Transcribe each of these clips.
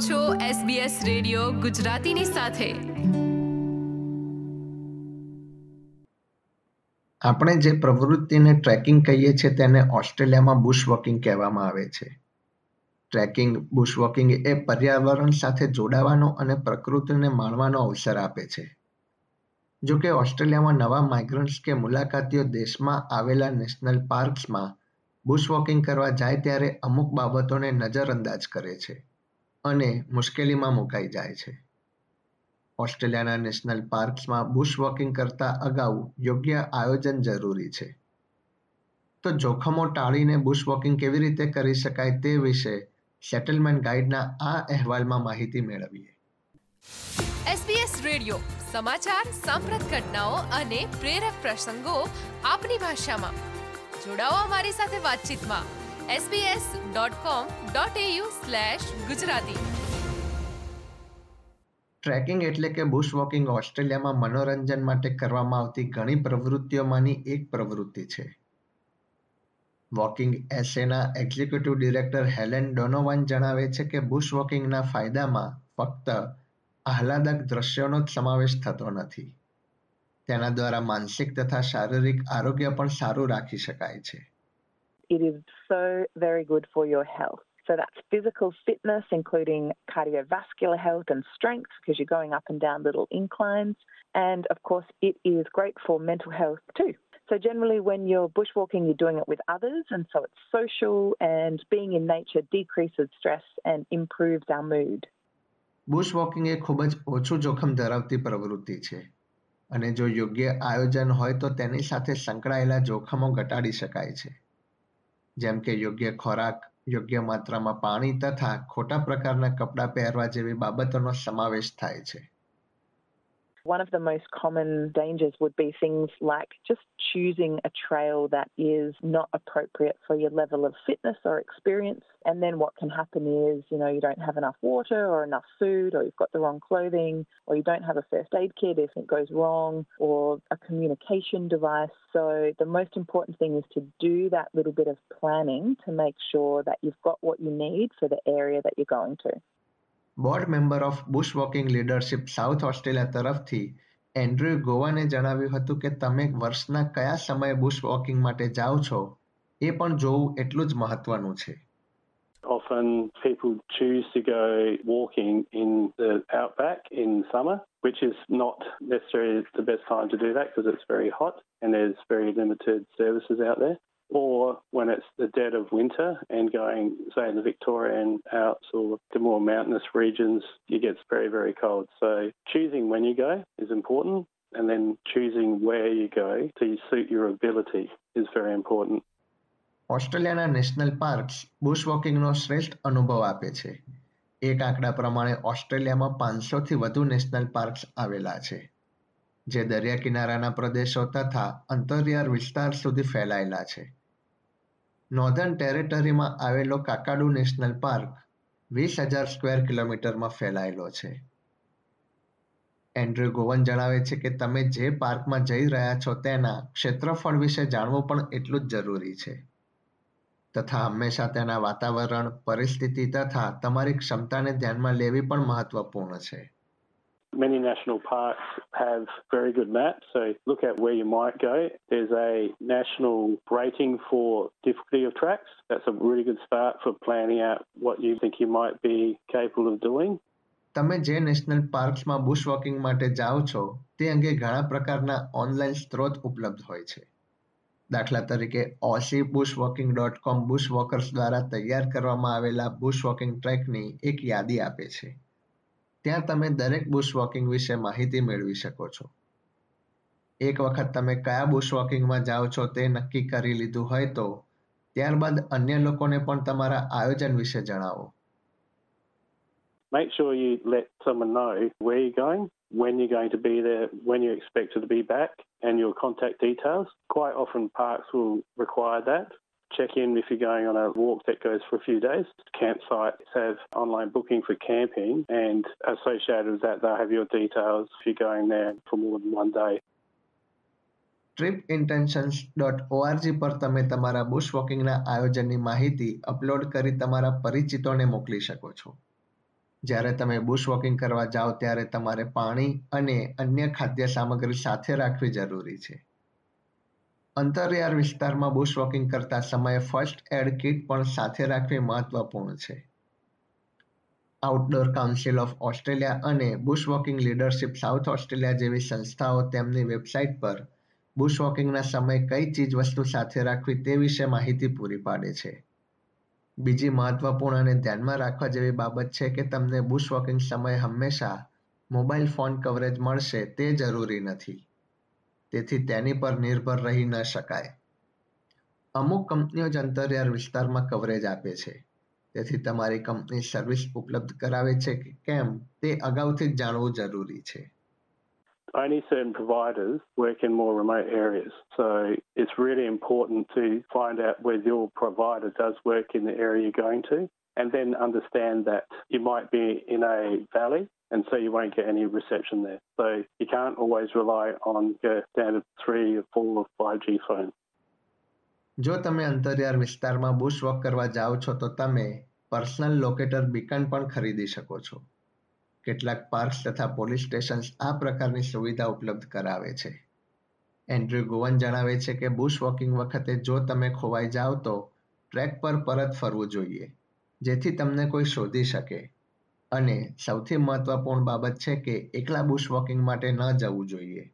છો SBS radio ગુજરાતીની સાથે. આપણે જે પ્રવૃત્તિને ટ્રેકિંગ કહીએ છીએ તેને ઓસ્ટ્રેલિયામાં બુશ વોકિંગ કહેવામાં આવે છે. ટ્રેકિંગ, બુશ વોકિંગ એ પર્યાવરણ સાથે જોડાવાનો અને પ્રકૃતિને માણવાનો અવસર આપે છે. જો કે ઓસ્ટ્રેલિયામાં નવા માઇગ્રન્ટ્સ કે મુલાકાતીઓ દેશમાં આવેલા નેશનલ પાર્ક્સમાં બુશ વોકિંગ કરવા જાય ત્યારે અમુક બાબતોને નજરઅંદાજ કરે છે. અને મુશ્કેલીમાં મુકાઈ જાય છે. ઓસ્ટ્રેલિયાના નેશનલ પાર્ક્સમાં બુશ વોકિંગ કરતા અગાઉ યોગ્ય આયોજન જરૂરી છે. તો જોખમો ટાળીને બુશ વોકિંગ કેવી રીતે કરી શકાય તે વિશે સેટલમેન્ટ ગાઈડના આ અહેવાલમાં માહિતી મેળવીએ. SBS રેડિયો, સમાચાર, સાંપ્રત ઘટનાઓ અને પ્રેરક પ્રસંગો આપની ભાષામાં. જોડાઓ અમારી સાથે વાતચીતમાં. sbs.com.au ગુજરાતી ટ્રેકિંગ એટલે કે બુશ વોકિંગ ઓસ્ટ્રેલિયામાં મનોરંજન માટે કરવામાં આવતી ઘણી પ્રવૃત્તિઓમાંની એક પ્રવૃત્તિ છે. વોકિંગ એસેના એક્ઝિક્યુટિવ ડિરેક્ટર હેલેન ડોનોવાન જણાવે છે કે બુશ વોકિંગના ફાયદામાં ફક્ત આહલાદક દ્રશ્યોનો જ સમાવેશ થતો નથી. તેના દ્વારા માનસિક તથા શારીરિક આરોગ્ય પણ સારું રાખી શકાય છે. It is so very good for your health. So that's physical fitness, including cardiovascular health and strength, because you're going up and down little inclines. And of course, it is great for mental health too. So generally, when you're bushwalking, you're doing it with others, and so it's social. And being in nature decreases stress and improves our mood. Bush walking એ ખૂબ જ ઓછું જોખમ ધરાવતી પ્રવૃત્તિ છે અને જો યોગ્ય આયોજન હોય તો તેની સાથે સંકળાયેલા જોખમો ઘટાડી શકાય છે જેમ કે યોગ્ય ખોરાક, યોગ્ય માત્રામાં પાણી તથા ખોટા પ્રકારના કપડાં પહેરવા જેવી બાબતોનો સમાવેશ થાય છે. One of the most common dangers would be things like just choosing a trail that is not appropriate for your level of fitness or experience. And then what can happen is, you know, you don't have enough water or enough food, or you've got the wrong clothing, or you don't have a first aid kit if it goes wrong, or a communication device. So the most important thing is to do that little bit of planning to make sure that you've got what you need for the area that you're going to. Board member of bush walking leadership south Australia તરફથી Andrew ગોવાને જણાવ્યું હતું કે તમે વર્ષના કયા સમયે bush walking માટે જાઓ છો એ પણ જોવું એટલું જ મહત્વનું છે Often people choose to go walking in the outback in summer, which is not necessarily the best time to do that because it's very hot and there's very limited services out there. Or when it's the dead of winter and going, say, in the Victorian Alps or the more mountainous regions, it gets very, very cold. So choosing when you go is important and then choosing where you go to suit your ability is very important. ઓસ્ટ્રેલિયાના national parks bush વોકિંગનો શ્રેષ્ઠ અનુભવ આપે છે એક આંકડા પ્રમાણે ઓસ્ટ્રેલિયામાં પાંચસોથી વધુ નેશનલ પાર્ક્સ આવેલા છે જે દરિયા કિનારાના પ્રદેશો તથા અંતરિયાળ વિસ્તાર સુધી ફેલાયેલા છે નોર્ધન ટેરેટરીમાં આવેલો કાકાડુ નેશનલ પાર્ક વીસ હજાર સ્ક્વેર કિલોમીટરમાં ફેલાયેલો છે. એન્ડ્રુ ગોવન જણાવે છે કે તમે જે પાર્કમાં જઈ રહ્યા છો તેના ક્ષેત્રફળ વિશે જાણવું પણ એટલું જ જરૂરી છે. તથા હંમેશા તેના વાતાવરણ, પરિસ્થિતિ તથા તમારી ક્ષમતાને ધ્યાનમાં લેવી પણ મહત્વપૂર્ણ છે. Many national parks have very good maps, so look at where you might go. There's a national rating for difficulty of tracks. That's a really good start for planning out what you think you might be capable of doing. તમે જે national પાર્ક્સમાં bush walking માટે જાઓ છો તે અંગે ઘણા પ્રકારના online સ્ત્રોત ઉપલબ્ધ હોય છે દાખલા તરીકે Aussie bush walking dot com bush walkers દ્વારા તૈયાર કરવામાં આવેલા બુશ વોકિંગ ટ્રેકની એક યાદી આપે છે ત્યાં તમે દરેક બુશ વોકિંગ વિશે માહિતી મેળવી શકો છો એક વખત તમે કયા બુશ વોકિંગમાં જાઓ છો તે નક્કી કરી લીધું હોય તો ત્યારબાદ અન્ય લોકોને પણ તમારા આયોજન વિશે જણાવો Make sure you let someone know where you're going, when you're going to be there, when you're expected to be back, and your contact details. Quite often, parks will require that. Check in if you're going on a walk that goes for a few days. Campsites have online booking for camping, and associated with that, they'll have your details if you're going there for more than one day. Trip intentions dot ORG પર તમે તમારા bush વોકિંગના આયોજનની માહિતી upload કરી તમારા પરિચિતોને મોકલી શકો છો જ્યારે તમે બુશ વોકિંગ કરવા જાઓ ત્યારે તમારે પાણી અને અન્ય ખાદ્ય સામગ્રી સાથે રાખવી જરૂરી છે અંતરિયાળ વિસ્તારમાં બુશ વોકિંગ કરતા સમયે ફર્સ્ટ એડ કિટ પણ સાથે રાખવી મહત્વપૂર્ણ છે. આઉટડોર કાઉન્સિલ ઓફ ઓસ્ટ્રેલિયા અને bush walking leadership south Australia જેવી સંસ્થાઓ તેમની વેબસાઇટ પર બુશ વોકિંગના સમયે કઈ ચીજ વસ્તુ સાથે રાખવી તે વિશે માહિતી પૂરી પાડે છે. બીજી મહત્વપૂર્ણ અને ધ્યાનમાં રાખવા જેવી બાબત છે કે તમને બુશ વોકિંગ સમયે હંમેશા મોબાઈલ ફોન કવરેજ મળશે તે જરૂરી નથી. તેથી તેની પર નિર્ભર રહી ન શકાય અમુક કંપનીઓ જ અંતરિયાળ વિસ્તારમાં કવરેજ આપે છે તેથી તમારી કંપની સર્વિસ ઉપલબ્ધ કરાવે છે કે કેમ તે અગાઉથી જ જાણવું જરૂરી છે only certain providers work in more remote areas. So it's really important to find out whether your provider does work in the area you're going to and then understand that you might be in a valley and so you won't get any reception there. So you can't always rely on your standard 3 or 4 or 5G phone. જો તમે અંતરિયાળ વિસ્તારમાં bush walk કરવા જાઓ છો તો તમે personal locator beacon પણ ખરીદી શકો છો કેટલાક પાર્ક્સ તથા પોલીસ સ્ટેશન્સ આ પ્રકારની સુવિધા ઉપલબ્ધ કરાવે છે એન્ડ્રુ ગોવન જણાવે છે કે બુશ વોકિંગ વખતે જો તમે ખોવાઈ જાઓ તો ટ્રેક પર પરત ફરવું જોઈએ જેથી તમને કોઈ શોધી શકે અને સૌથી મહત્વપૂર્ણ બાબત છે કે એકલા બુશ વોકિંગ માટે ન જવું જોઈએ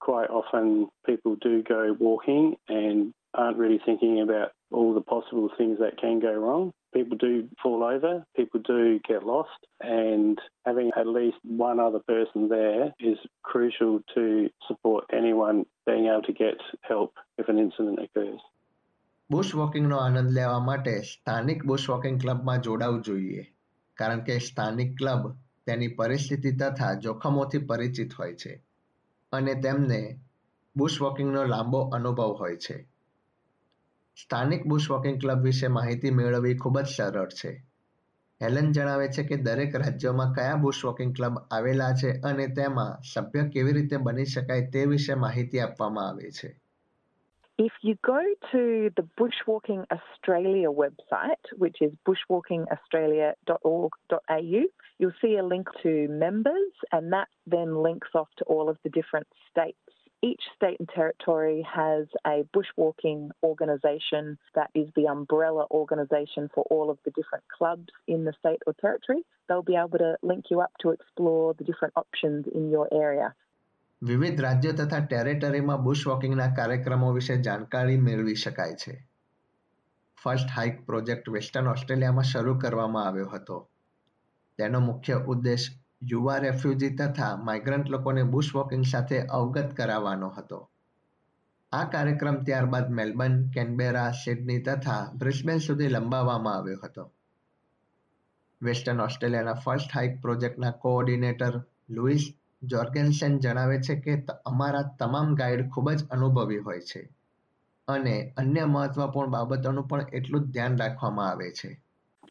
Quite often people do go walking and aren't really thinking about all the possible things that can go wrong. people do fall over, people do get lost, and having at least one other person there is crucial to support anyone being able to get help if an incident occurs. Bush વોકિંગનો આનંદ લેવા માટે સ્થાનિક bush walking ક્લબમાં જોડાવું જોઈએ, કારણ કે સ્થાનિક ક્લબ તેની પરિસ્થિતિ તથા જોખમોથી પરિચિત હોય છે અને તેમને બુશ વોકિંગનો લાંબો અનુભવ હોય છે. સ્થાનિક બુશ વોકિંગ ક્લબ વિશે માહિતી મેળવવી ખૂબ જ સરળ છે. હેલન જણાવે છે કે દરેક રાજ્યોમાં કયા બુશ વોકિંગ ક્લબ આવેલા છે અને તેમાં સભ્ય કેવી રીતે બની શકાય તે વિશે માહિતી આપવામાં આવે છે. If you go to the Bushwalking Australia website, which is bushwalkingaustralia.org.au, you'll see a link to members, and that then links off to all of the different states each state and territory has a bushwalking organisation that is the umbrella organisation for all of the different clubs in the state or territory. They'll be able to link you up to explore the different options in your area. વિવિધ રાજ્યો તથા ટેરેટરીમાં bush વોકિંગના કાર્યક્રમો વિશે જાણકારી મેળવી શકાય છે. First hike project western ઓસ્ટ્રેલિયામાં શરૂ કરવામાં આવ્યો હતો. તેનો મુખ્ય ઉદ્દેશ યુવા રેફ્યુજી તથા માઇગ્રન્ટ લોકોને બુશ વોકિંગ સાથે અવગત કરાવવાનો હતો. આ કાર્યક્રમ ત્યારબાદ મેલબર્ન, કેનબેરા, સિડની તથા બ્રિસ્બેન સુધી લંબાવવામાં આવ્યો હતો. વેસ્ટર્ન ઓસ્ટ્રેલિયાના ફર્સ્ટ હાઇક પ્રોજેક્ટના કોઓર્ડિનેટર લુઇસ જોર્ગેન્સેન જણાવે છે કે અમારા તમામ ગાઈડ ખૂબ જ અનુભવી હોય છે અને અન્ય મહત્વપૂર્ણ બાબતોનું પણ એટલું જ ધ્યાન રાખવામાં આવે છે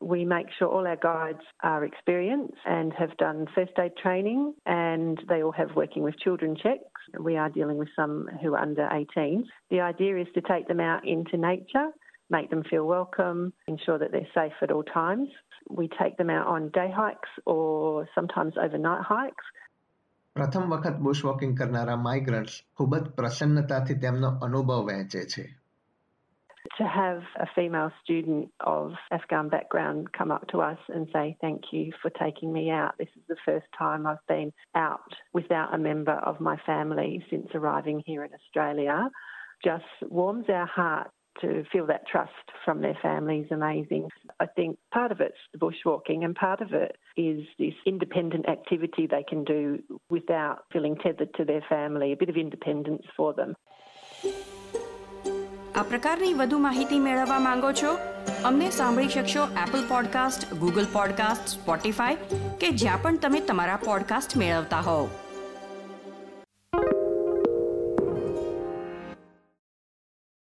We make sure all our guides are experienced and have done first aid training, and they all have working with children checks. We are dealing with some who are under 18. The idea is to take them out into nature, make them feel welcome, ensure that they're safe at all times. We take them out on day hikes or sometimes overnight hikes. પ્રથમ વખત bush walking કરનારા migrants ખૂબ જ પ્રસન્નતાથી તેમનો અનુભવ વહેંચે છે to have a female student of Afghan background come up to us and say, Thank you for taking me out. This is the first time I've been out without a member of my family since arriving here in Australia just warms our heart to feel that trust from their family is amazing. I think part of it's the bushwalking and part of it is this independent activity they can do without feeling tethered to their family, a bit of independence for them. આ પ્રકારની વધુ માહિતી મેળવવા માંગો છો અમને સાંભળી શકશો Apple podcast Google podcast Spotify કે જ્યાં પણ તમે તમારા પોડકાસ્ટ મેળવતા હોવ